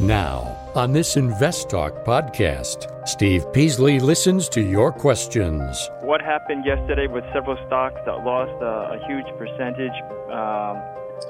Now, on this Invest Talk podcast, Steve Peasley listens to your questions. What happened yesterday with several stocks that lost a, a huge percentage um,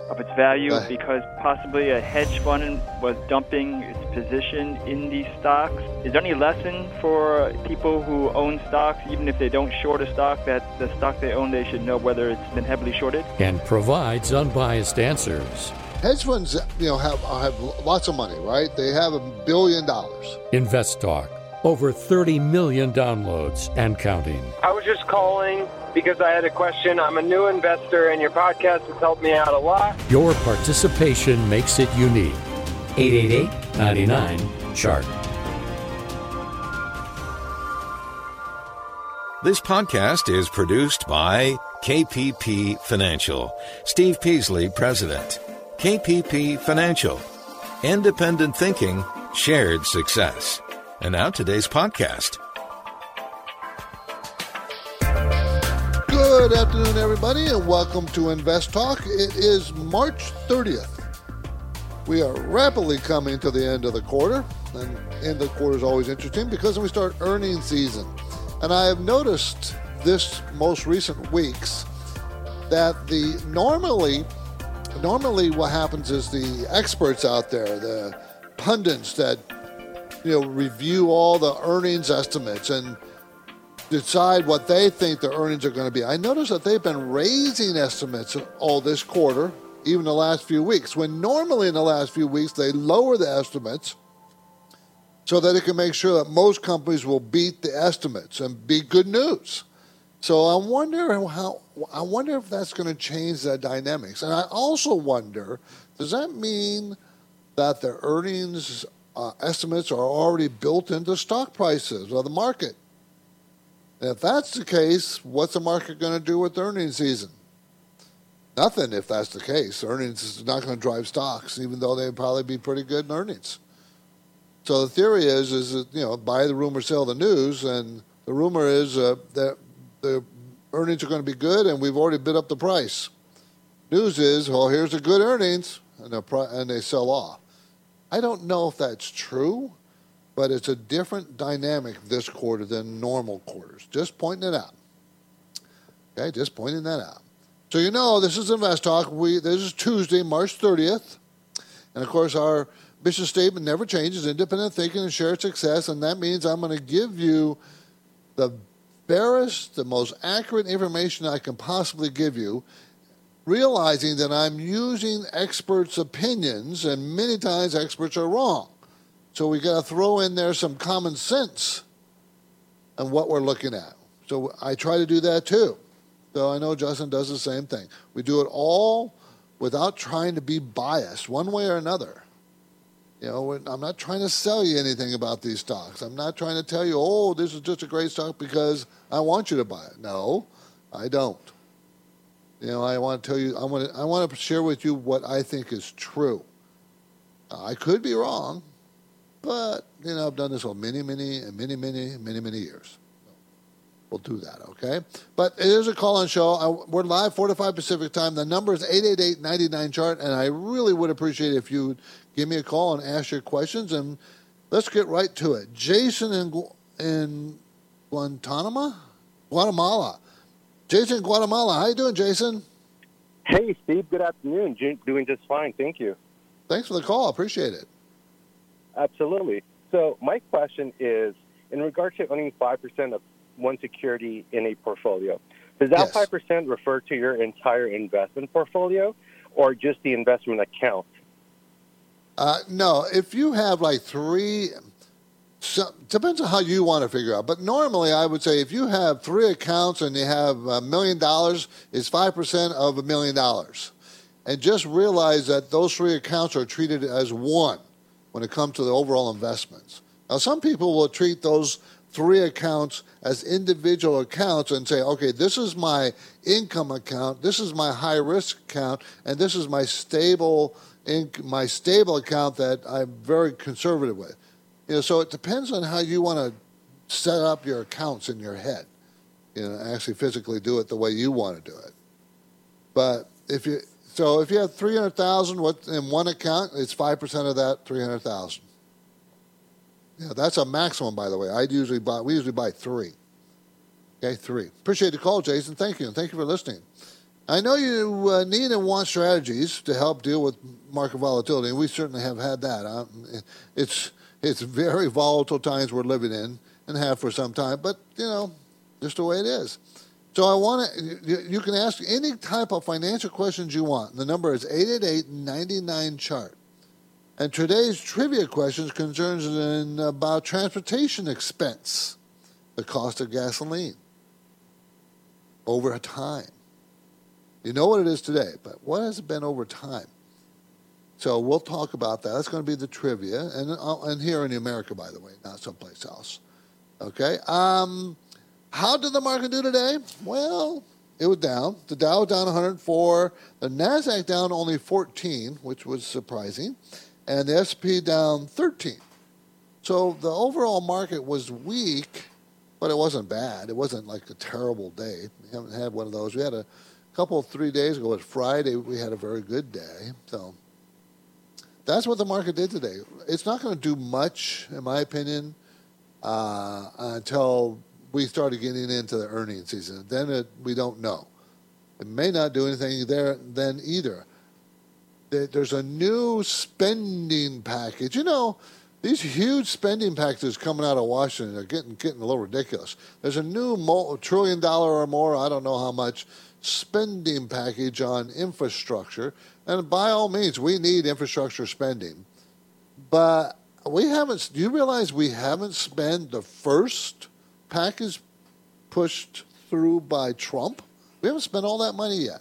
of its value Uh. because possibly a hedge fund was dumping its position in these stocks? Is there any lesson for people who own stocks, even if they don't short a stock, that the stock they own, they should know whether it's been heavily shorted? and provides unbiased answers. Hedge funds, you know, have have lots of money, right? They have a billion dollars. Invest Talk, over 30 million downloads and counting. I was just calling because I had a question. I'm a new investor, and your podcast has helped me out a lot. Your participation makes it unique. 888 99 Chart. This podcast is produced by KPP Financial. Steve Peasley, President. KPP Financial. Independent thinking, shared success. And now today's podcast. Good afternoon, everybody, and welcome to Invest Talk. It is March 30th. We are rapidly coming to the end of the quarter, and end of the quarter is always interesting because we start earning season. And I have noticed this most recent weeks that the normally normally what happens is the experts out there, the pundits that you know review all the earnings estimates and decide what they think the earnings are going to be. I notice that they've been raising estimates all this quarter, even the last few weeks, when normally in the last few weeks they lower the estimates so that it can make sure that most companies will beat the estimates and be good news. So I wonder how I wonder if that's going to change the dynamics. And I also wonder, does that mean that the earnings uh, estimates are already built into stock prices or the market? And if that's the case, what's the market going to do with earnings season? Nothing if that's the case. Earnings is not going to drive stocks, even though they'd probably be pretty good in earnings. So the theory is, is that, you know, buy the rumor, sell the news, and the rumor is uh, that the earnings are going to be good, and we've already bid up the price. News is, well, here's the good earnings, and, and they sell off. I don't know if that's true, but it's a different dynamic this quarter than normal quarters. Just pointing it out. Okay, just pointing that out. So you know, this is Invest Talk. We this is Tuesday, March 30th, and of course our mission statement never changes: independent thinking and shared success. And that means I'm going to give you the barest, the most accurate information I can possibly give you, realizing that I'm using experts' opinions, and many times experts are wrong. So we got to throw in there some common sense on what we're looking at. So I try to do that too. So I know Justin does the same thing. We do it all without trying to be biased one way or another. You know, I'm not trying to sell you anything about these stocks. I'm not trying to tell you, oh, this is just a great stock because I want you to buy it. No, I don't. You know, I want to tell you, I want to, I want to share with you what I think is true. I could be wrong, but you know, I've done this for many, many, and many, many, many, many years. We'll do that, okay? But it is a call-in show. I, we're live 4 to 5 Pacific time. The number is 888-99-CHART, and I really would appreciate it if you give me a call and ask your questions. And let's get right to it. Jason in, Gu- in Guantanamo? Guatemala. Jason in Guatemala. How you doing, Jason? Hey, Steve. Good afternoon. Doing just fine. Thank you. Thanks for the call. Appreciate it. Absolutely. So my question is, in regard to owning five percent of one security in a portfolio, does that Yes. five percent refer to your entire investment portfolio, or just the investment account? Uh, no, if you have like three, so, depends on how you want to figure out. But normally, I would say if you have three accounts and you have a million dollars, it's five percent of a million dollars, and just realize that those three accounts are treated as one when it comes to the overall investments. Now, some people will treat those three accounts as individual accounts and say, okay, this is my income account, this is my high risk account, and this is my stable inc- my stable account that I'm very conservative with. You know, so it depends on how you want to set up your accounts in your head. You know, actually physically do it the way you want to do it. But if you So if you have 300,000 what in one account, it's 5% of that 300,000. Yeah, that's a maximum, by the way. I usually buy, we usually buy three. Okay, three. Appreciate the call, Jason. Thank you. Thank you for listening. I know you uh, need and want strategies to help deal with market volatility, and we certainly have had that. Uh, it's, it's very volatile times we're living in and have for some time, but, you know, just the way it is. So I want to, you, can ask any type of financial questions you want. The number is 888-99-CHART. And today's trivia questions concerns in about transportation expense, the cost of gasoline over time. You know what it is today, but what has it been over time? So we'll talk about that. That's going to be the trivia, and uh, and here in America, by the way, not someplace else. Okay. Um, how did the market do today? Well, it was down. The Dow was down 104. The Nasdaq down only 14, which was surprising, and the SP down 13. So the overall market was weak, but it wasn't bad. It wasn't like a terrible day. We haven't had one of those. We had a couple three days ago. Was Friday. We had a very good day. So that's what the market did today. It's not going to do much, in my opinion, uh, until we started getting into the earnings season. Then it, we don't know. It may not do anything there then either. There's a new spending package. You know, these huge spending packages coming out of Washington are getting getting a little ridiculous. There's a new trillion dollar or more, I don't know how much, spending package on infrastructure. And by all means, we need infrastructure spending. But we haven't, do you realize we haven't spent the first package pushed through by Trump? We haven't spent all that money yet.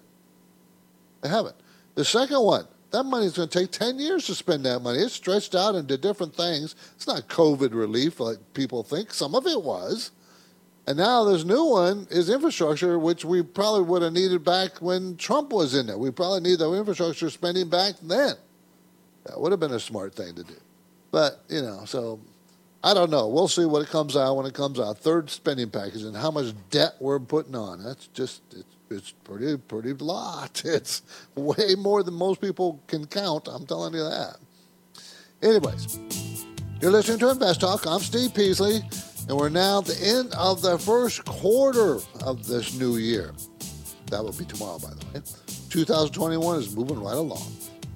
We haven't. The second one, that money is going to take 10 years to spend that money. It's stretched out into different things. It's not COVID relief like people think. Some of it was. And now this new one is infrastructure, which we probably would have needed back when Trump was in there. We probably need the infrastructure spending back then. That would have been a smart thing to do. But, you know, so I don't know. We'll see what it comes out when it comes out. Third spending package and how much debt we're putting on. That's just, it's, it's pretty, pretty lot. It's way more than most people can count. I'm telling you that. Anyways, you're listening to Invest Talk. I'm Steve Peasley. And we're now at the end of the first quarter of this new year. That will be tomorrow, by the way. 2021 is moving right along.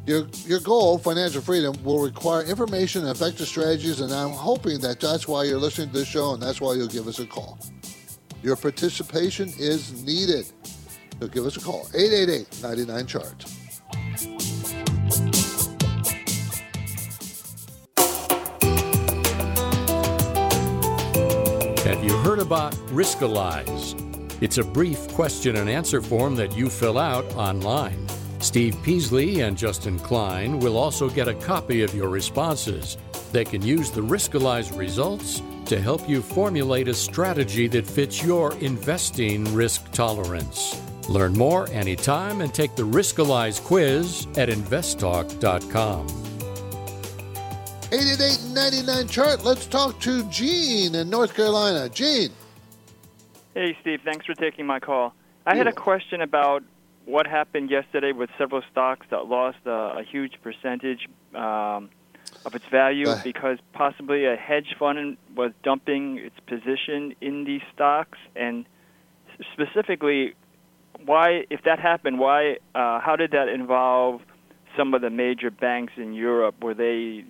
Your, your goal, financial freedom, will require information and effective strategies, and I'm hoping that that's why you're listening to this show and that's why you'll give us a call. Your participation is needed. So give us a call, 888 99 Chart. Have you heard about Riskalyze? It's a brief question and answer form that you fill out online. Steve Peasley and Justin Klein will also get a copy of your responses. They can use the Riskalyze results to help you formulate a strategy that fits your investing risk tolerance. Learn more anytime and take the Riskalyze quiz at investtalk.com. 888 chart. Let's talk to Gene in North Carolina. Gene. Hey, Steve. Thanks for taking my call. I had a question about what happened yesterday with several stocks that lost a, a huge percentage um, of its value uh, because possibly a hedge fund was dumping its position in these stocks, and specifically, why, if that happened, why, uh, how did that involve some of the major banks in Europe? Were they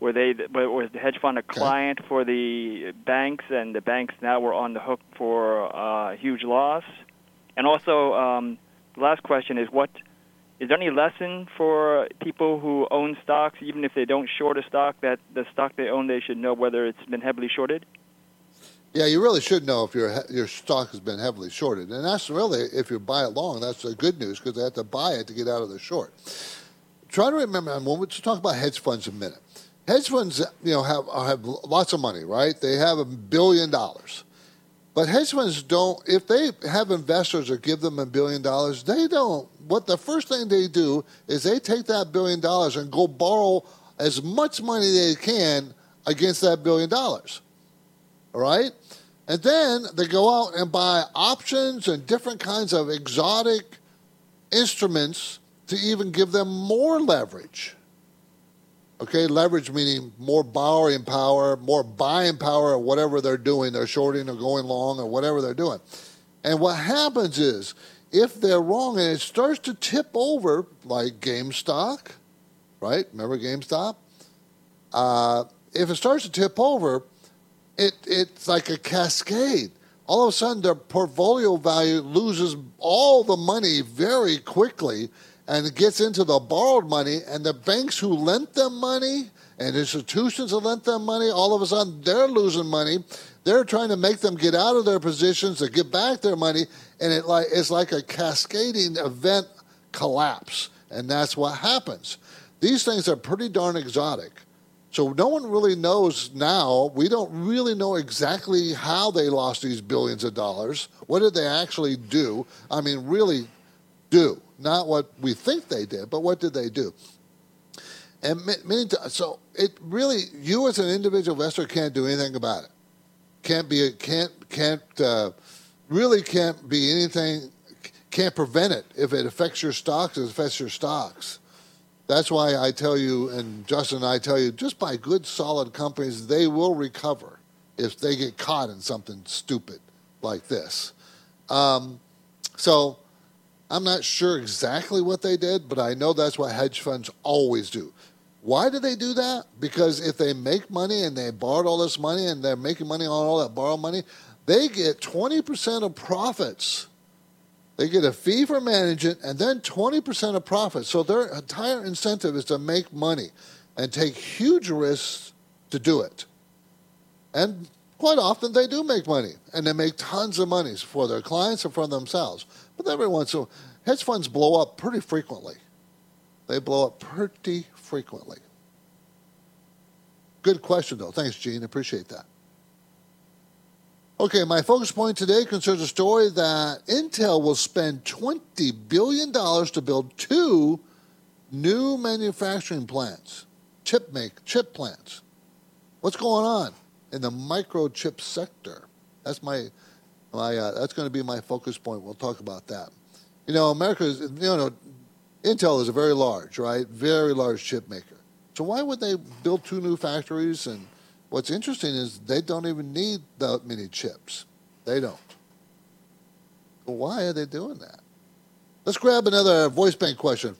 were they was the hedge fund a client for the banks, and the banks now were on the hook for a huge loss? And also, um, the last question is what is there any lesson for people who own stocks, even if they don't short a stock, that the stock they own they should know whether it's been heavily shorted? Yeah, you really should know if your your stock has been heavily shorted, and that's really if you buy it long, that's the good news because they have to buy it to get out of the short. Try to remember, and we'll talk about hedge funds in a minute hedge funds, you know, have have lots of money, right? They have a billion dollars. But hedge funds don't, if they have investors or give them a billion dollars, they don't. What the first thing they do is they take that billion dollars and go borrow as much money they can against that billion dollars. All right? And then they go out and buy options and different kinds of exotic instruments to even give them more leverage. Okay, leverage meaning more borrowing power, more buying power, or whatever they're doing. They're shorting or going long or whatever they're doing. And what happens is, if they're wrong and it starts to tip over, like GameStop, right? Remember GameStop? Uh, if it starts to tip over, it, it's like a cascade. All of a sudden, their portfolio value loses all the money very quickly and it gets into the borrowed money, and the banks who lent them money and institutions that lent them money, all of a sudden they're losing money. They're trying to make them get out of their positions to get back their money, and it like it's like a cascading event collapse, and that's what happens. These things are pretty darn exotic. So no one really knows now. We don't really know exactly how they lost these billions of dollars. What did they actually do? I mean, really do not what we think they did, but what did they do? And many times, so it really, you as an individual investor can't do anything about it. Can't be, can't, can't, uh, really can't be anything, can't prevent it. If it affects your stocks, it affects your stocks. That's why I tell you, and Justin and I tell you, just buy good, solid companies. They will recover if they get caught in something stupid like this. Um, so I'm not sure exactly what they did, but I know that's what hedge funds always do. Why do they do that? Because if they make money and they borrowed all this money and they're making money on all that borrowed money, they get 20% of profits. They get a fee for managing and then 20% of profits. So their entire incentive is to make money and take huge risks to do it. And quite often they do make money and they make tons of money for their clients and for themselves. But every once hedge funds blow up pretty frequently. They blow up pretty frequently. Good question, though. Thanks, Gene. Appreciate that. Okay, my focus point today concerns a story that Intel will spend $20 billion to build two new manufacturing plants, chip make chip plants. What's going on in the microchip sector? That's my my, uh, that's going to be my focus point. We'll talk about that. You know, America is, you know, Intel is a very large, right? Very large chip maker. So why would they build two new factories? And what's interesting is they don't even need that many chips. They don't. Well, why are they doing that? Let's grab another voice bank question.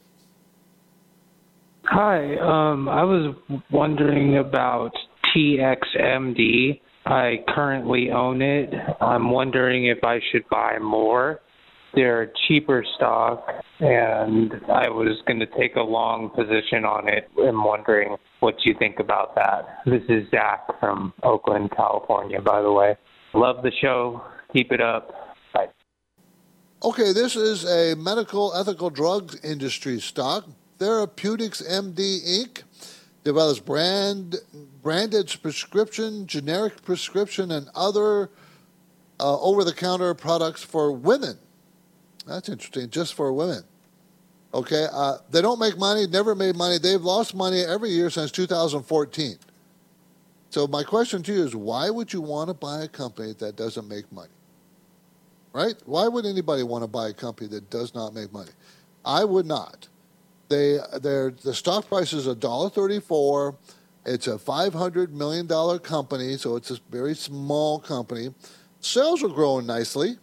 Hi, um, I was wondering about TXMD. I currently own it. I'm wondering if I should buy more. They're a cheaper stock, and I was going to take a long position on it. I'm wondering what you think about that. This is Zach from Oakland, California, by the way. Love the show. Keep it up. Bye. Okay, this is a medical ethical drugs industry stock. Therapeutics MD Inc. develops brand branded prescription, generic prescription, and other uh, over the counter products for women. That's interesting, just for women. Okay, uh, they don't make money, never made money. They've lost money every year since 2014. So, my question to you is why would you want to buy a company that doesn't make money? Right? Why would anybody want to buy a company that does not make money? I would not. They, the stock price is $1.34. It's a $500 million company, so it's a very small company. Sales are growing nicely,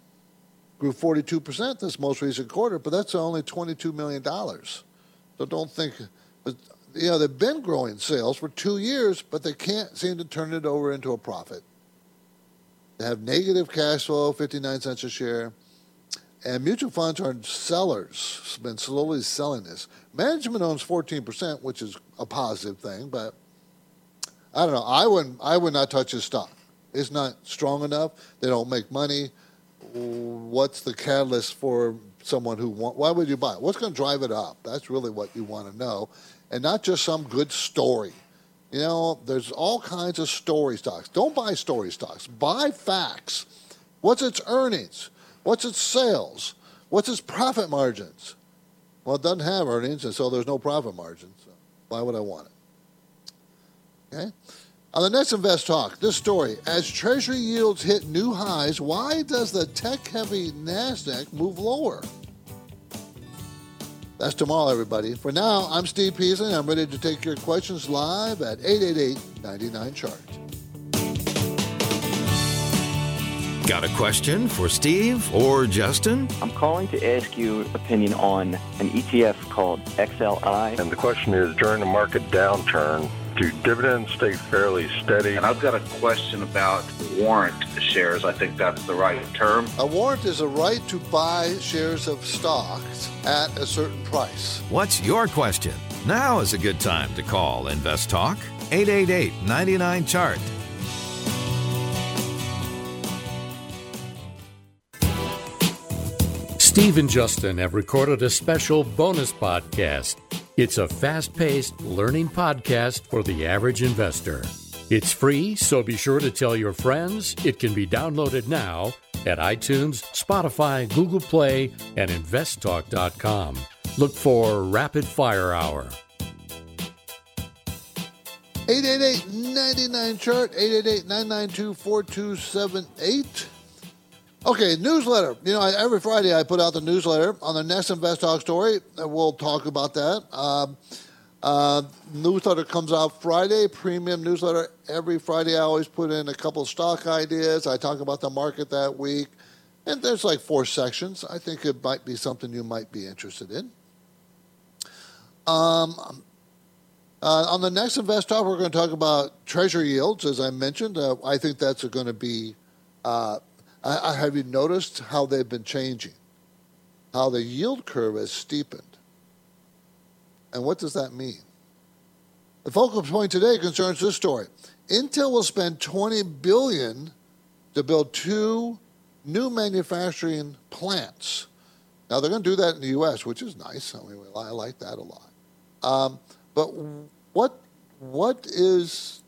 grew 42% this most recent quarter, but that's only $22 million. So don't think, you know, they've been growing sales for two years, but they can't seem to turn it over into a profit. They have negative cash flow, 59 cents a share. And mutual funds are sellers, been slowly selling this. Management owns 14%, which is a positive thing, but I don't know. I wouldn't. I would not touch his stock. It's not strong enough. They don't make money. What's the catalyst for someone who want? Why would you buy it? What's going to drive it up? That's really what you want to know, and not just some good story. You know, there's all kinds of story stocks. Don't buy story stocks. Buy facts. What's its earnings? What's its sales? What's its profit margins? Well, it doesn't have earnings, and so there's no profit margins. So why would I want it? Okay? On the next Invest Talk, this story as Treasury yields hit new highs, why does the tech heavy NASDAQ move lower? That's tomorrow, everybody. For now, I'm Steve Peasley. I'm ready to take your questions live at 888 99 Chart. Got a question for Steve or Justin? I'm calling to ask you opinion on an ETF called XLI. And the question is during the market downturn, do dividends stay fairly steady? And I've got a question about warrant shares. I think that's the right term. A warrant is a right to buy shares of stocks at a certain price. What's your question? Now is a good time to call Invest Talk 888 99 Chart. Steve and Justin have recorded a special bonus podcast. It's a fast paced learning podcast for the average investor. It's free, so be sure to tell your friends. It can be downloaded now at iTunes, Spotify, Google Play, and investtalk.com. Look for Rapid Fire Hour. 888-99 chart 888-992-4278 okay newsletter. You know every friday i put out the newsletter on the next invest talk story we'll talk about that. Um, uh, newsletter comes out friday premium newsletter every friday. I always put in a couple stock ideas. I talk about the market that week. And there's like four sections. I think it might be something you might be interested in. Um, uh, on the next Invest Talk, we're going to talk about treasury yields, as I mentioned. Uh, I think that's going to be. Uh, I, I, have you noticed how they've been changing? How the yield curve has steepened. And what does that mean? The focal point today concerns this story. Intel will spend 20 billion to build two new manufacturing plants. Now they're going to do that in the U.S., which is nice. I mean, I like that a lot. Um, but what what is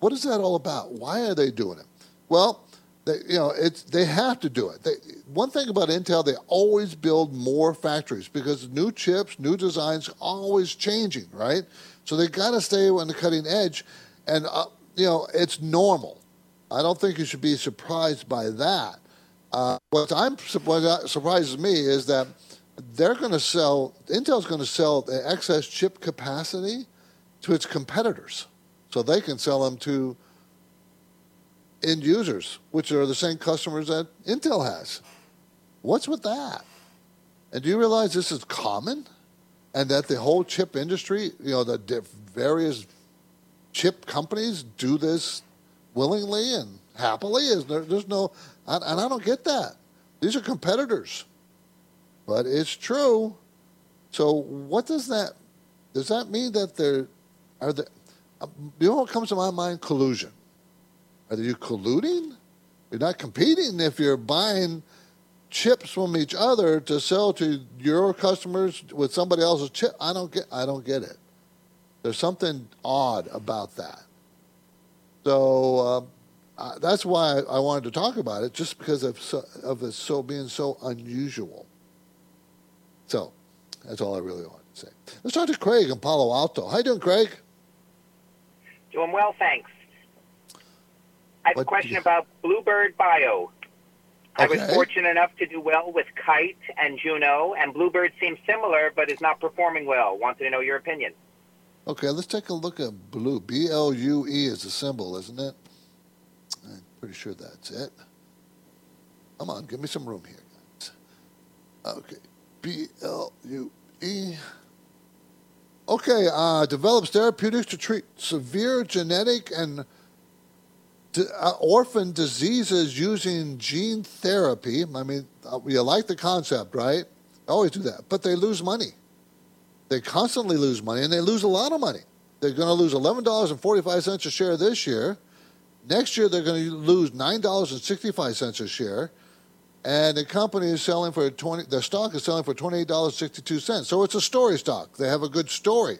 what is that all about? Why are they doing it? Well, they, you know, it's they have to do it. They, one thing about Intel, they always build more factories because new chips, new designs, always changing, right? So they got to stay on the cutting edge, and uh, you know, it's normal. I don't think you should be surprised by that. Uh, what I'm what surprises me is that they're going to sell, Intel's going to sell the excess chip capacity to its competitors so they can sell them to end users, which are the same customers that Intel has. What's with that? And do you realize this is common? And that the whole chip industry, you know, the various chip companies do this willingly and happily? Is there, there's no, and I don't get that. These are competitors but it's true. So what does that? Does that mean that there are the? Uh, you know what comes to my mind? Collusion. Are you colluding? You're not competing if you're buying chips from each other to sell to your customers with somebody else's chip. I don't get. I don't get it. There's something odd about that. So uh, that's why I, wanted to talk about it, just because of so, of it so being so unusual. So that's all I really wanted to say. Let's talk to Craig in Palo Alto. How you doing, Craig? Doing well, thanks. I have what, a question about Bluebird Bio. Okay. I was fortunate enough to do well with Kite and Juno, and Bluebird seems similar but is not performing well. Wanted to know your opinion. Okay, let's take a look at Blue. B L U E is the symbol, isn't it? I'm pretty sure that's it. Come on, give me some room here, guys. Okay. B L U E. Okay, uh, develops therapeutics to treat severe genetic and orphan diseases using gene therapy. I mean, uh, you like the concept, right? Always do that. But they lose money. They constantly lose money, and they lose a lot of money. They're going to lose $11.45 a share this year. Next year, they're going to lose $9.65 a share and the company is selling for 20 the stock is selling for $28.62 so it's a story stock they have a good story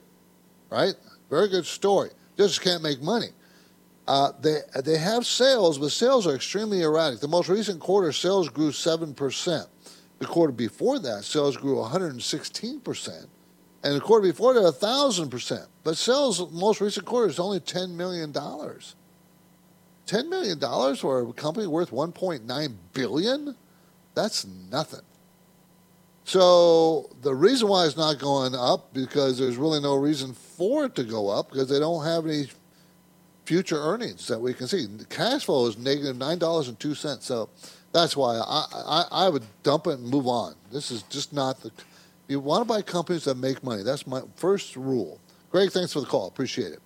right very good story just can't make money uh, they, they have sales but sales are extremely erratic. The most recent quarter sales grew 7% the quarter before that sales grew 116% and the quarter before that 1000% but sales most recent quarter is only $10 million $10 million for a company worth 1.9 billion? That's nothing. So the reason why it's not going up because there's really no reason for it to go up because they don't have any future earnings that we can see. Cash flow is negative nine dollars and two cents. So that's why I, I, I would dump it and move on. This is just not the. You want to buy companies that make money. That's my first rule. Greg, thanks for the call. Appreciate it.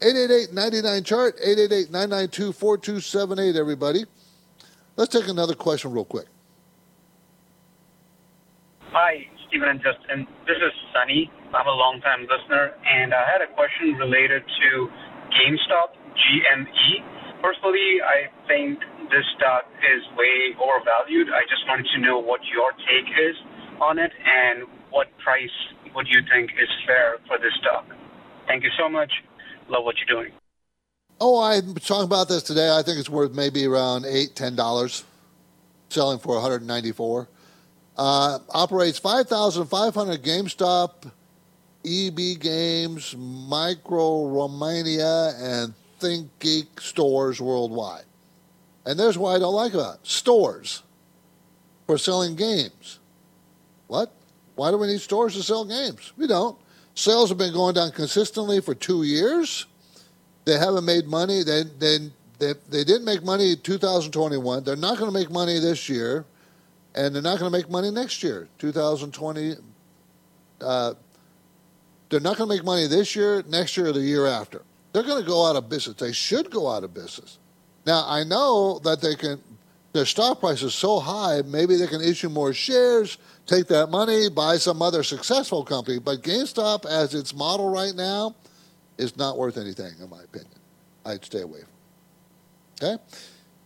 888-99 chart 888-992-4278 everybody. Let's take another question real quick. Hi, Stephen and Justin. This is Sunny. I'm a long-time listener, and I had a question related to GameStop, GME. Personally, I think this stock is way overvalued. I just wanted to know what your take is on it and what price would you think is fair for this stock. Thank you so much. Love what you're doing. Oh, I'm talking about this today. I think it's worth maybe around eight, ten dollars, selling for 194. Uh, operates 5,500 GameStop, EB Games, Micromania, and Think Geek stores worldwide. And there's what I don't like about it. stores for selling games. What? Why do we need stores to sell games? We don't. Sales have been going down consistently for two years. They haven't made money. They, they, they, they didn't make money in 2021. They're not going to make money this year, and they're not going to make money next year, 2020. Uh, they're not going to make money this year, next year, or the year after. They're going to go out of business. They should go out of business. Now, I know that they can, their stock price is so high, maybe they can issue more shares, take that money, buy some other successful company. But GameStop, as its model right now, is not worth anything, in my opinion. I'd stay away from it. Okay?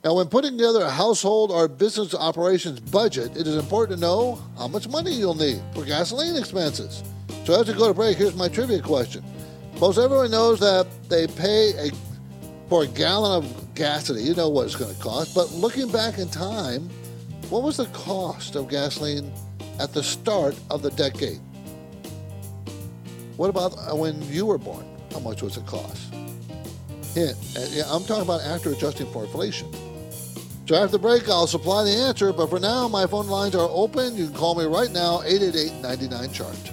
Now, when putting together a household or business operations budget, it is important to know how much money you'll need for gasoline expenses. So, as we go to break, here's my trivia question. Most everyone knows that they pay a, for a gallon of gasoline. You know what it's going to cost. But looking back in time, what was the cost of gasoline at the start of the decade? What about when you were born? How much was it cost? Hint. I'm talking about after adjusting for inflation. So after the break, I'll supply the answer. But for now, my phone lines are open. You can call me right now, 888 99 chart.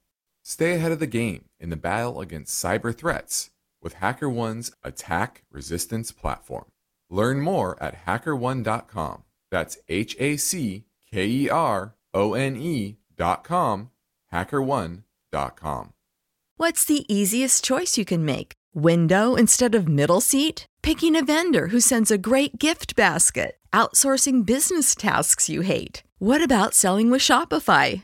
stay ahead of the game in the battle against cyber threats with HackerOne's attack resistance platform. Learn more at hackerone.com. That's H A C K E R O N E.com, hackerone.com. What's the easiest choice you can make? Window instead of middle seat? Picking a vendor who sends a great gift basket? Outsourcing business tasks you hate? What about selling with Shopify?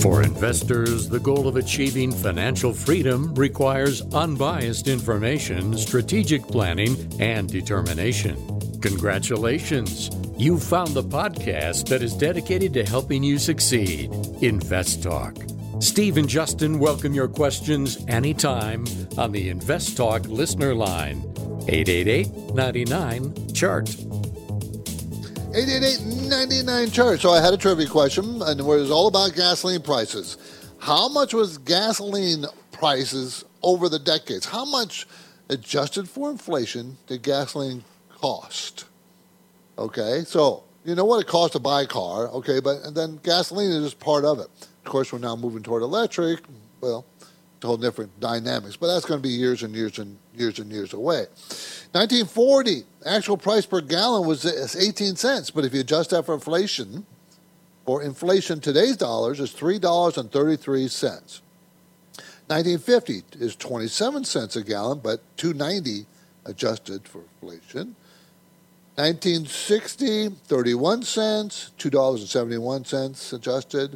For investors, the goal of achieving financial freedom requires unbiased information, strategic planning, and determination. Congratulations! You found the podcast that is dedicated to helping you succeed. Invest Talk. Steve and Justin welcome your questions anytime on the Invest Talk listener line 888 99 Chart. 888-99 chart. So I had a trivia question, and it was all about gasoline prices. How much was gasoline prices over the decades? How much, adjusted for inflation, did gasoline cost? Okay, so you know what it costs to buy a car, okay, but and then gasoline is just part of it. Of course, we're now moving toward electric. Well, a whole different dynamics, but that's going to be years and years and years and years away. 1940, actual price per gallon was 18 cents, but if you adjust that for inflation, or inflation today's dollars is $3.33. 1950 is 27 cents a gallon, but 290 adjusted for inflation. 1960, 31 cents, $2.71 adjusted.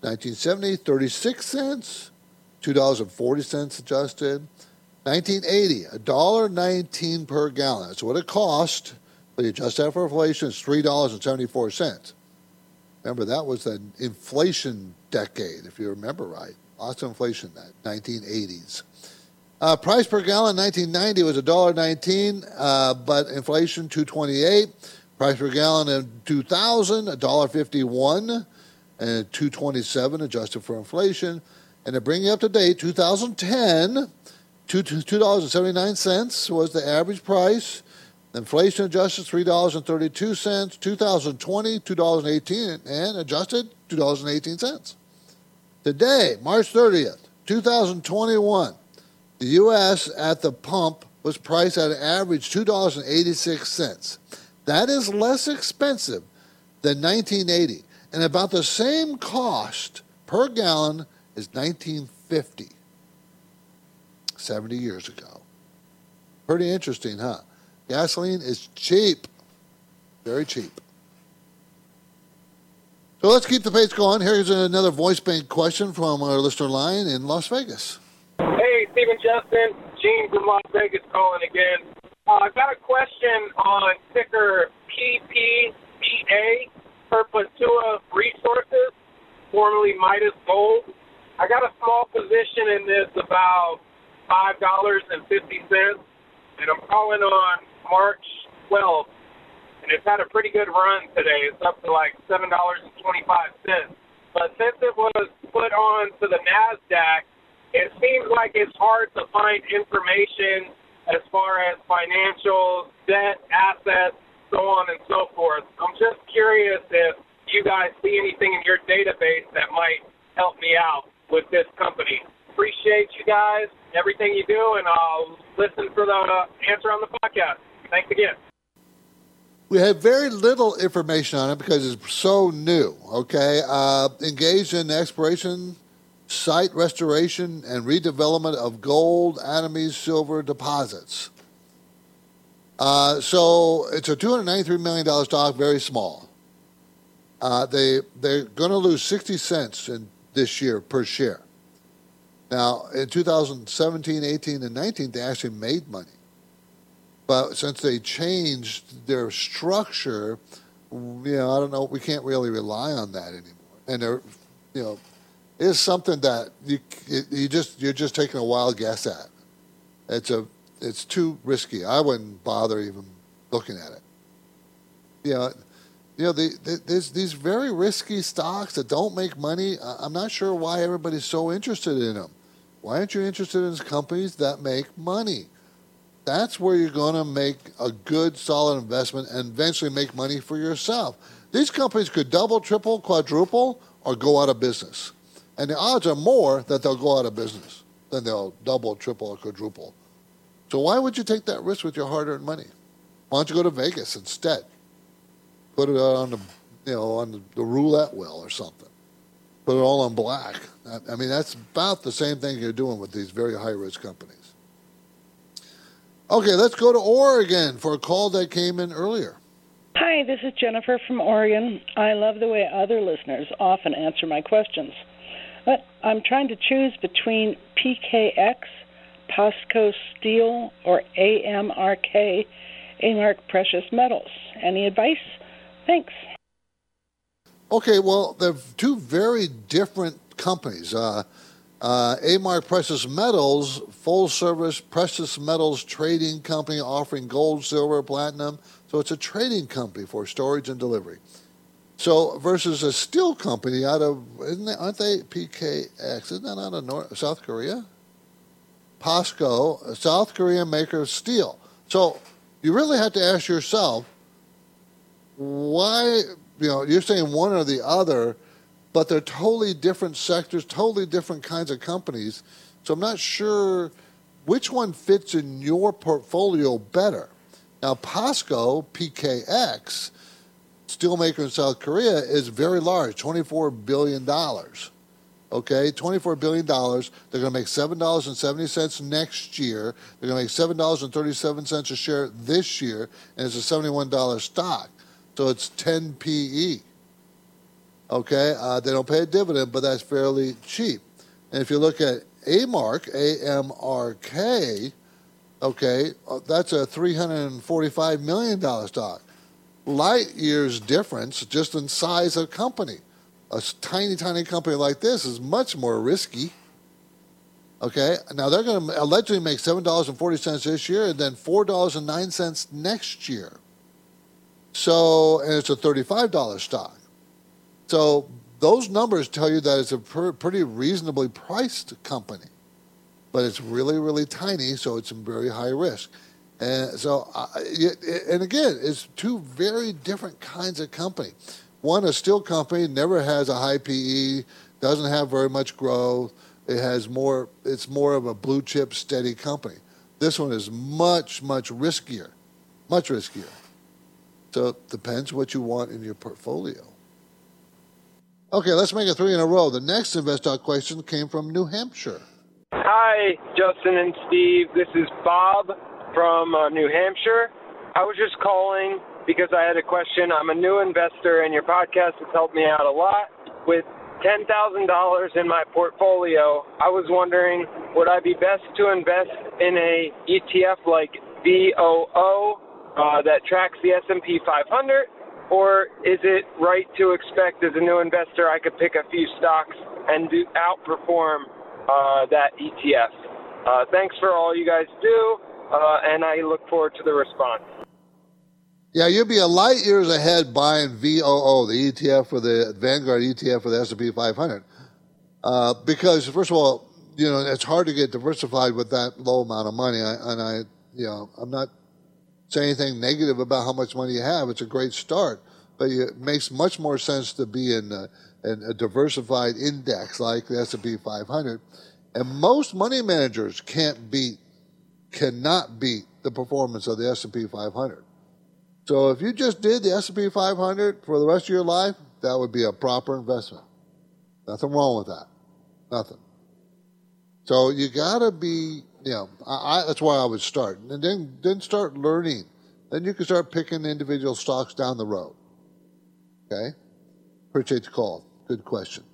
1970, 36 cents, $2.40 adjusted. 1980, $1.19 per gallon. That's what it cost. But you adjust that for inflation, it's $3.74. Remember, that was an inflation decade, if you remember right. Lots of inflation in that, 1980s. Uh, price per gallon 1990 was $1.19, uh, but inflation 228. Price per gallon in 2000, $1.51 and 227 adjusted for inflation. And to bring you up to date, 2010, $2.79 was the average price. Inflation adjusted $3.32. 2020, $2.18, and adjusted $2.18. Today, March 30th, 2021, the U.S. at the pump was priced at an average $2.86. That is less expensive than 1980 and about the same cost per gallon as 1950, 70 years ago. Pretty interesting, huh? Gasoline is cheap, very cheap. So let's keep the pace going. Here's another voice bank question from our listener line in Las Vegas. Hey, Stephen Justin, Gene from Las Vegas calling again. Uh, I've got a question on ticker PPTA, Perpetua Resources, formerly Midas Gold. I got a small position in this about $5.50, and I'm calling on March 12th, and it's had a pretty good run today. It's up to like $7.25. But since it was put on to the NASDAQ, it seems like it's hard to find information as far as financials, debt, assets, so on and so forth. I'm just curious if you guys see anything in your database that might help me out with this company. Appreciate you guys, everything you do, and I'll listen for the answer on the podcast. Thanks again. We have very little information on it because it's so new. Okay, uh, engaged in exploration site restoration and redevelopment of gold, antimony, silver deposits. Uh, so it's a $293 million stock, very small. Uh, they, they're going to lose 60 cents in this year per share. Now, in 2017, 18, and 19, they actually made money. But since they changed their structure, you know, I don't know, we can't really rely on that anymore. And they're, you know, is something that you you just you're just taking a wild guess at. It's a it's too risky. I wouldn't bother even looking at it. You know, you know the, the, there's these very risky stocks that don't make money. I'm not sure why everybody's so interested in them. Why aren't you interested in companies that make money? That's where you're going to make a good, solid investment and eventually make money for yourself. These companies could double, triple, quadruple, or go out of business. And the odds are more that they'll go out of business than they'll double, triple, or quadruple. So why would you take that risk with your hard-earned money? Why don't you go to Vegas instead? Put it on the, you know, on the, the roulette wheel or something. Put it all on black. I mean, that's about the same thing you're doing with these very high-risk companies. Okay, let's go to Oregon for a call that came in earlier. Hi, this is Jennifer from Oregon. I love the way other listeners often answer my questions. But I'm trying to choose between PKX, POSCO Steel, or AMRK, AMark Precious Metals. Any advice? Thanks. Okay, well, they're two very different companies. Uh, uh, AMark Precious Metals, full service precious metals trading company offering gold, silver, platinum. So it's a trading company for storage and delivery. So versus a steel company out of isn't they, aren't they PKX? Isn't that out of North, South Korea? POSCO, a South Korean maker of steel. So you really have to ask yourself why. You know, you're saying one or the other, but they're totally different sectors, totally different kinds of companies. So I'm not sure which one fits in your portfolio better. Now, POSCO, PKX, steelmaker in South Korea is very large, $24 billion. Okay, $24 billion. They're going to make $7.70 next year. They're going to make $7.37 a share this year, and it's a $71 stock. So it's 10 PE. Okay, uh, they don't pay a dividend, but that's fairly cheap. And if you look at AMark, AMRK, okay, uh, that's a $345 million stock light years difference just in size of company. A tiny, tiny company like this is much more risky. Okay, now they're going to allegedly make seven dollars and forty cents this year, and then four dollars and nine cents next year. So, and it's a thirty-five dollar stock. So those numbers tell you that it's a pretty reasonably priced company. but it's really, really tiny, so it's very high risk. And so, and again, it's two very different kinds of company. One, a steel company, never has a high PE, doesn't have very much growth. It has more. It's more of a blue chip, steady company. This one is much, much riskier, much riskier. So it depends what you want in your portfolio. Okay, let's make it three in a row. The next InvestTalk question came from New Hampshire. Hi, Justin and Steve. This is Bob from uh, New Hampshire. I was just calling because I had a question. I'm a new investor, and your podcast has helped me out a lot. With $10,000 in my portfolio, I was wondering would I be best to invest in a ETF like VOO uh, that tracks the S&P 500 or is it right to expect as a new investor I could pick a few stocks and do outperform uh, that ETF? Uh, thanks for all you guys do, uh, and I look forward to the response. Yeah, you'd be a light years ahead buying VOO, the ETF for the Vanguard ETF for the S&P 500, uh, because first of all, you know it's hard to get diversified with that low amount of money, I, and I, you know, I'm not saying anything negative about how much money you have. It's a great start, but it makes much more sense to be in a, in a diversified index like the S&P 500. And most money managers can't beat, cannot beat the performance of the S&P 500. So if you just did the S&P 500 for the rest of your life, that would be a proper investment. Nothing wrong with that. Nothing. So you got to be, know, I, I, that's why I would start, and then then start learning. Then you can start picking individual stocks down the road. Okay. Appreciate the call. Good question.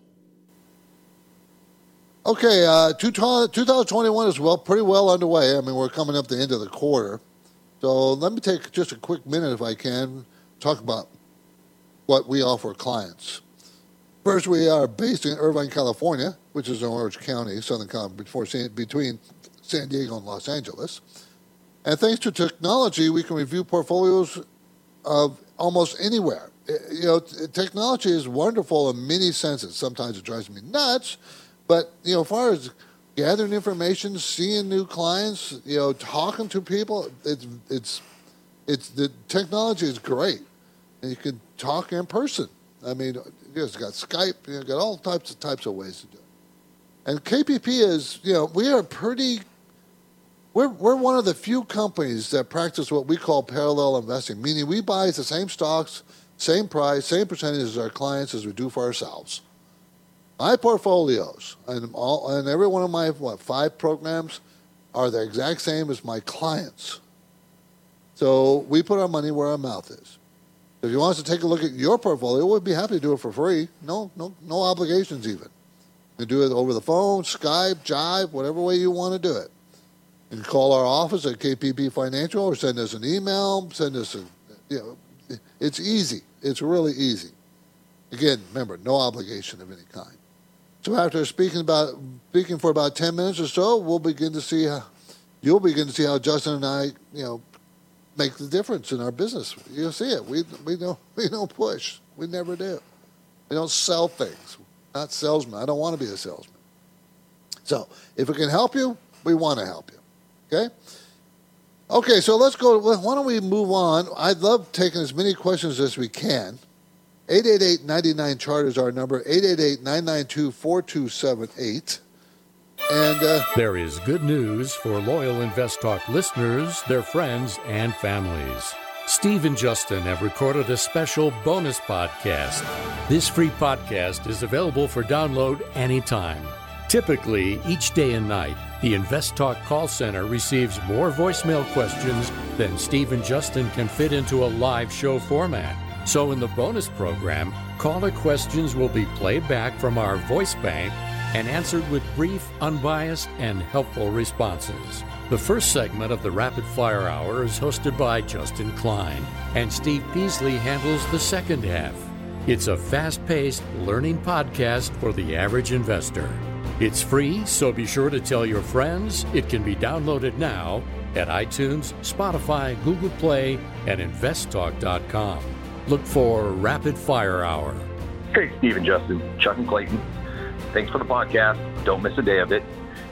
Okay, uh, 2021 is well, pretty well underway. I mean, we're coming up the end of the quarter. So let me take just a quick minute, if I can, talk about what we offer clients. First, we are based in Irvine, California, which is in Orange County, Southern California, between San Diego and Los Angeles. And thanks to technology, we can review portfolios of almost anywhere. Eh, you know, technology is wonderful in many senses. Sometimes it drives me nuts, but you know, as far as gathering information, seeing new clients, you know, talking to people. It's it's it's the technology is great, and you can talk in person. I mean, you know, got Skype, you know, got all types of types of ways to do it. And KPP is, you know, we are pretty. We're, we're one of the few companies that practice what we call parallel investing, meaning we buy the same stocks, same price, same percentage as our clients as we do for ourselves. My portfolios and all and every one of my what five programs are the exact same as my clients. So we put our money where our mouth is. If you want us to take a look at your portfolio, we'd be happy to do it for free. No, no, no obligations even. You do it over the phone, Skype, Jive, whatever way you want to do it. You can call our office at KPP Financial or send us an email, send us a, you know, it's easy. It's really easy. Again, remember, no obligation of any kind. So after speaking about speaking for about ten minutes or so, we'll begin to see how you'll begin to see how Justin and I, you know, make the difference in our business. You'll see it. We we don't we don't push. We never do. We don't sell things. Not salesmen. I don't want to be a salesman. So if it can help you, we want to help you. Okay. Okay, so let's go. Why don't we move on? I'd love taking as many questions as we can. 888 99 chart is our number 888-992-4278 and uh, there is good news for loyal invest talk listeners their friends and families steve and justin have recorded a special bonus podcast this free podcast is available for download anytime typically each day and night the invest talk call center receives more voicemail questions than steve and justin can fit into a live show format so, in the bonus program, caller questions will be played back from our voice bank and answered with brief, unbiased, and helpful responses. The first segment of the Rapid Fire Hour is hosted by Justin Klein, and Steve Peasley handles the second half. It's a fast paced learning podcast for the average investor. It's free, so be sure to tell your friends. It can be downloaded now at iTunes, Spotify, Google Play, and investtalk.com. Look for Rapid Fire Hour. Hey, Steve and Justin, Chuck and Clayton. Thanks for the podcast. Don't miss a day of it.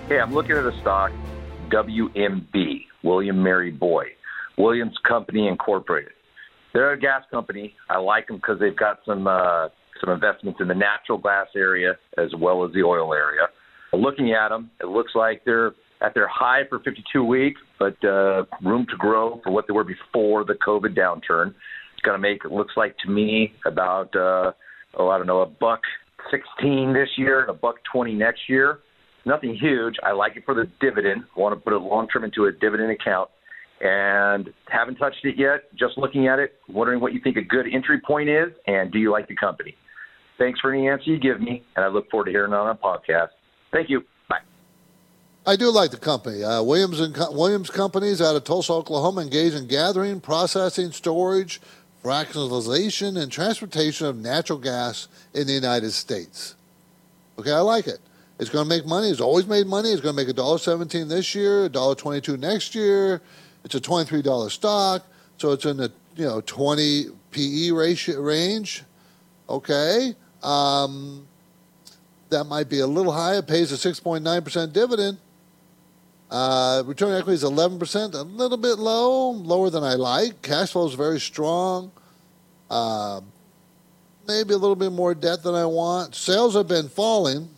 Hey, I'm looking at a stock, WMB, William Mary Boy, Williams Company Incorporated. They're a gas company. I like them because they've got some uh, some investments in the natural gas area as well as the oil area. Looking at them, it looks like they're at their high for 52 weeks, but uh, room to grow for what they were before the COVID downturn. It's going to make it looks like to me about uh, oh I don't know a buck 16 this year and a buck 20 next year. Nothing huge. I like it for the dividend. Want to put it long term into a dividend account and haven't touched it yet. Just looking at it, wondering what you think a good entry point is, and do you like the company? Thanks for any answer you give me, and I look forward to hearing on a podcast. Thank you. Bye. I do like the company. Uh, Williams and Co- Williams Companies out of Tulsa, Oklahoma, engage in gathering, processing, storage, fractionalization, and transportation of natural gas in the United States. Okay, I like it. It's going to make money. It's always made money. It's going to make a dollar seventeen this year, a dollar twenty-two next year. It's a twenty-three dollar stock, so it's in the you know twenty PE ratio range. Okay, um, that might be a little high. It pays a six point nine percent dividend. Uh, return equity is eleven percent, a little bit low, lower than I like. Cash flow is very strong. Uh, maybe a little bit more debt than I want. Sales have been falling,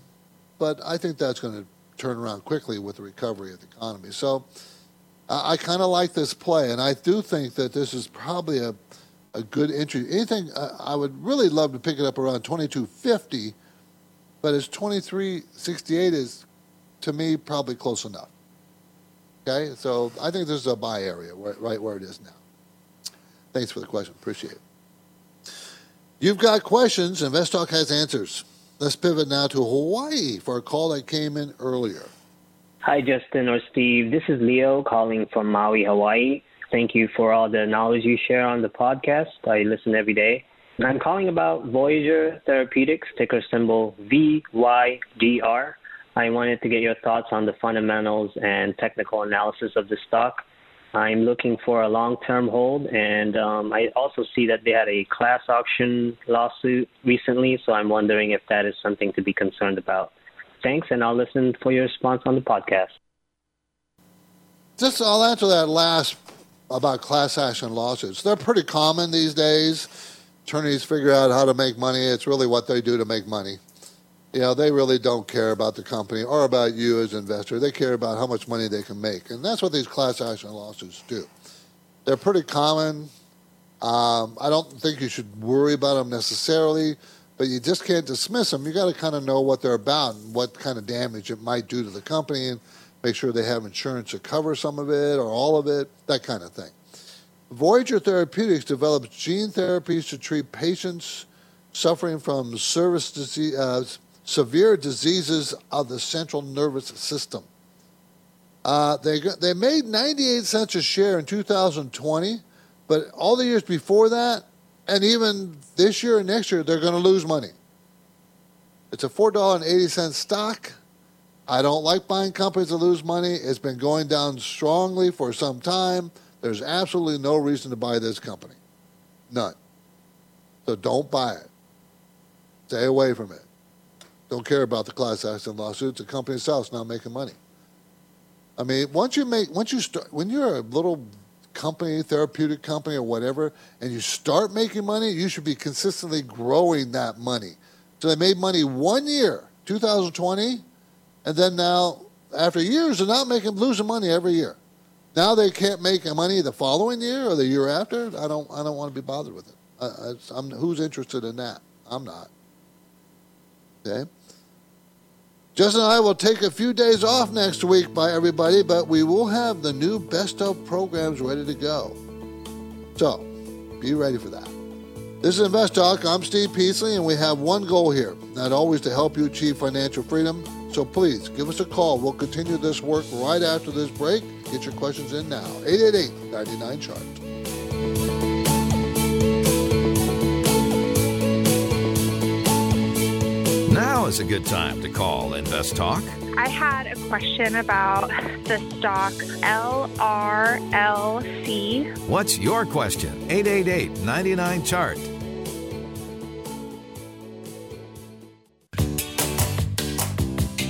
but I think that's going to turn around quickly with the recovery of the economy. So I kind of like this play, and I do think that this is probably a a good entry. Anything uh, I would really love to pick it up around twenty two fifty, but it's twenty three sixty eight is to me probably close enough. Okay, so I think this is a buy area right, right where it is now. Thanks for the question. Appreciate it. You've got questions. InvestTalk has answers. Let's pivot now to Hawaii for a call that came in earlier. Hi, Justin or Steve. This is Leo calling from Maui, Hawaii. Thank you for all the knowledge you share on the podcast. I listen every day. And I'm calling about Voyager Therapeutics, ticker symbol VYGR. I wanted to get your thoughts on the fundamentals and technical analysis of the stock. I'm looking for a long term hold, and um, I also see that they had a class action lawsuit recently, so I'm wondering if that is something to be concerned about. Thanks, and I'll listen for your response on the podcast. Just I'll answer that last about class action lawsuits. They're pretty common these days. Attorneys figure out how to make money. It's really what they do to make money. You know, they really don't care about the company or about you as an investor. They care about how much money they can make. And that's what these class action lawsuits do. They're pretty common. Um, I don't think you should worry about them necessarily, but you just can't dismiss them. You got to kind of know what they're about and what kind of damage it might do to the company and make sure they have insurance to cover some of it or all of it, that kind of thing. Voyager Therapeutics develops gene therapies to treat patients suffering from disease, uh, severe diseases of the central nervous system. Uh, they, they made 98 cents a share in 2020, but all the years before that, and even this year and next year, they're going to lose money. It's a $4.80 stock. I don't like buying companies that lose money. It's been going down strongly for some time. There's absolutely no reason to buy this company. None. So don't buy it. Stay away from it. Don't care about the class action lawsuits. The company itself is not making money. I mean, once you make, once you start, when you're a little company, therapeutic company, or whatever, and you start making money, you should be consistently growing that money. So they made money one year, 2020, and then now, after years of not making, losing money every year, now they can't make money the following year or the year after. I don't, I don't want to be bothered with it. I, am who's interested in that? I'm not. Okay. Justin and I will take a few days off next week by everybody, but we will have the new best of programs ready to go. So, be ready for that. This is Invest Talk. I'm Steve Peasley, and we have one goal here, not always to help you achieve financial freedom. So please give us a call. We'll continue this work right after this break. Get your questions in now. 888 99 Chart. Now is a good time to call Invest Talk. I had a question about the stock LRLC. What's your question? 888 99 Chart.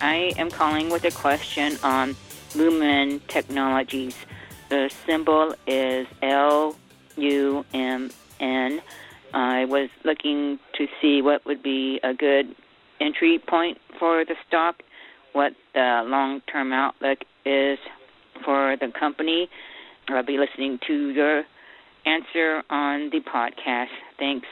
I am calling with a question on Lumen Technologies. The symbol is L U M N. I was looking to see what would be a good entry point for the stock, what the long term outlook is for the company. I'll be listening to your answer on the podcast. Thanks.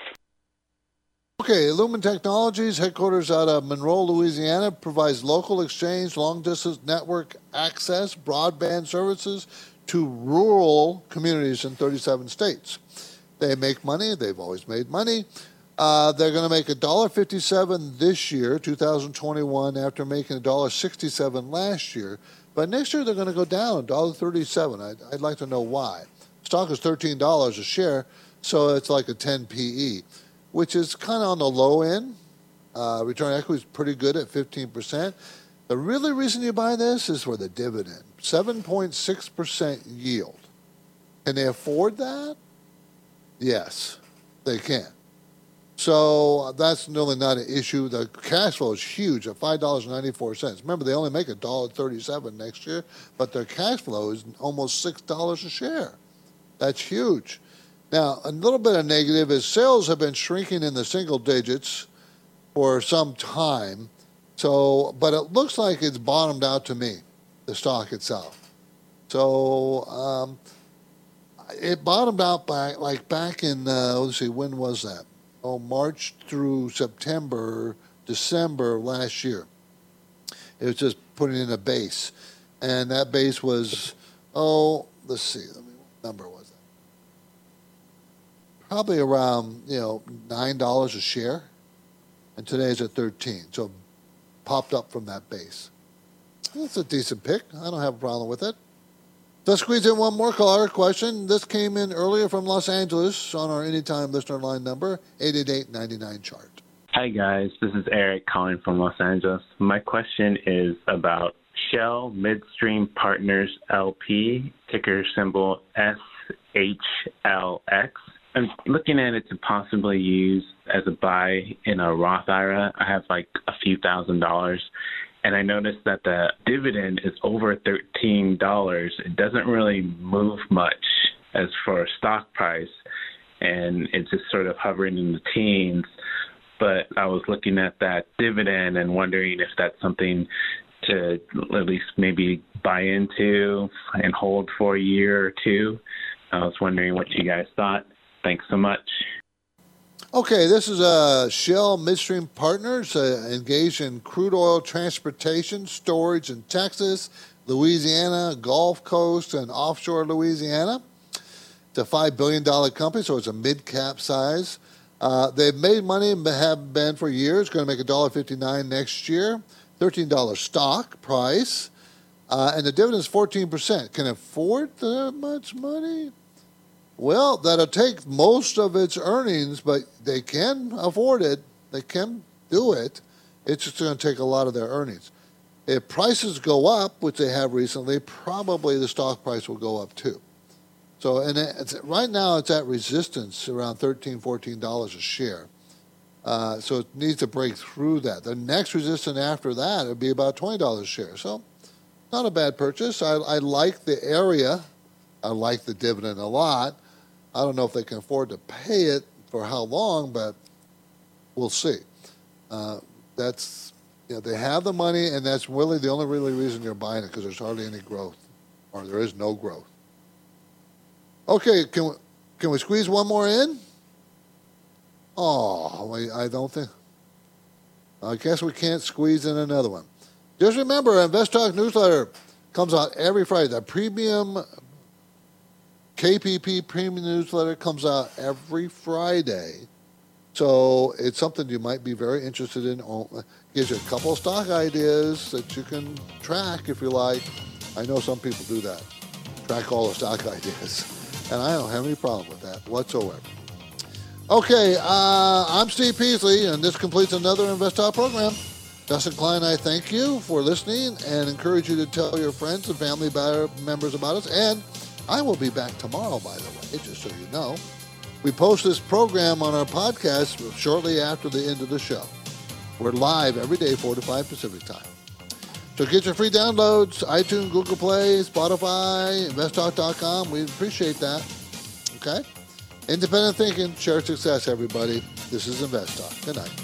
Okay, Lumen Technologies, headquarters out of Monroe, Louisiana, provides local exchange, long distance network access, broadband services to rural communities in 37 states. They make money, they've always made money. Uh, they're going to make $1.57 this year, 2021, after making $1.67 last year. But next year they're going to go down $1.37. I'd, I'd like to know why. Stock is $13 a share, so it's like a 10 PE, which is kind of on the low end. Uh, return on equity is pretty good at 15%. The really reason you buy this is for the dividend 7.6% yield. Can they afford that? Yes, they can. So that's really not an issue. The cash flow is huge at five dollars and ninety four cents. Remember, they only make a dollar thirty seven next year, but their cash flow is almost six dollars a share. That's huge. Now, a little bit of negative is sales have been shrinking in the single digits for some time. So, but it looks like it's bottomed out to me, the stock itself. So, um, it bottomed out back like back in uh, let's see, when was that? oh, March through September, December last year. It was just putting in a base. And that base was, oh, let's see, let me, what number was? Probably around, you know, $9 a share. And today it's at 13 So popped up from that base. That's a decent pick. I don't have a problem with it. Let's squeeze in one more caller question. This came in earlier from Los Angeles on our anytime listener line number, 888-99 chart. Hi guys, this is Eric calling from Los Angeles. My question is about Shell Midstream Partners LP, ticker symbol SHLX. I'm looking at it to possibly use as a buy in a Roth IRA. I have like a few thousand dollars and I noticed that the dividend is over $13. It doesn't really move much as for stock price, and it's just sort of hovering in the teens. But I was looking at that dividend and wondering if that's something to at least maybe buy into and hold for a year or two. I was wondering what you guys thought. Thanks so much. Okay, this is uh, Shell Midstream Partners uh, engaged in crude oil transportation, storage in Texas, Louisiana, Gulf Coast, and offshore Louisiana. It's a $5 billion company, so it's a mid cap size. Uh, they've made money and have been for years, going to make $1.59 next year, $13 stock price, uh, and the dividend is 14%. Can afford that much money? Well, that'll take most of its earnings, but they can afford it. They can do it. It's just going to take a lot of their earnings. If prices go up, which they have recently, probably the stock price will go up too. So, and right now it's at resistance around $13, $14 a share. Uh, so it needs to break through that. The next resistance after that would be about $20 a share. So, not a bad purchase. I, I like the area. I like the dividend a lot. I don't know if they can afford to pay it for how long, but we'll see. Uh, that's you know, they have the money, and that's really the only really reason you're buying it because there's hardly any growth, or there is no growth. Okay, can we, can we squeeze one more in? Oh, I don't think. I guess we can't squeeze in another one. Just remember, Invest Talk newsletter comes out every Friday. The premium KPP Premium Newsletter comes out every Friday. So it's something you might be very interested in. Gives you a couple of stock ideas that you can track if you like. I know some people do that, track all the stock ideas, and I don't have any problem with that whatsoever. Okay, uh, I'm Steve Peasley, and this completes another Invest Talk program. Justin Klein, I thank you for listening and encourage you to tell your friends and family members about us. And I will be back tomorrow, by the way, just so you know. We post this program on our podcast shortly after the end of the show. We're live every day, 4 to 5 Pacific time. So get your free downloads, iTunes, Google Play, Spotify, investtalk.com. We appreciate that. Okay? Independent thinking, share success, everybody. This is Invest Talk. Good night.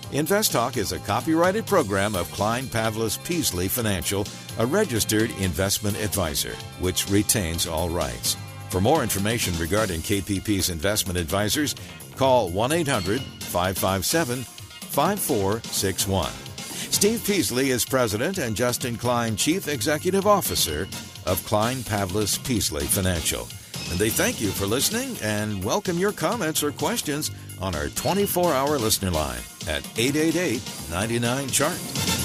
Invest Talk is a copyrighted program of Klein Pavlis Peasley Financial, a registered investment advisor, which retains all rights. For more information regarding KPP's investment advisors, call 1 800 557 5461. Steve Peasley is president and Justin Klein, chief executive officer of Klein Pavlis Peasley Financial. And they thank you for listening and welcome your comments or questions on our 24 hour listener line at 888 99 Chart.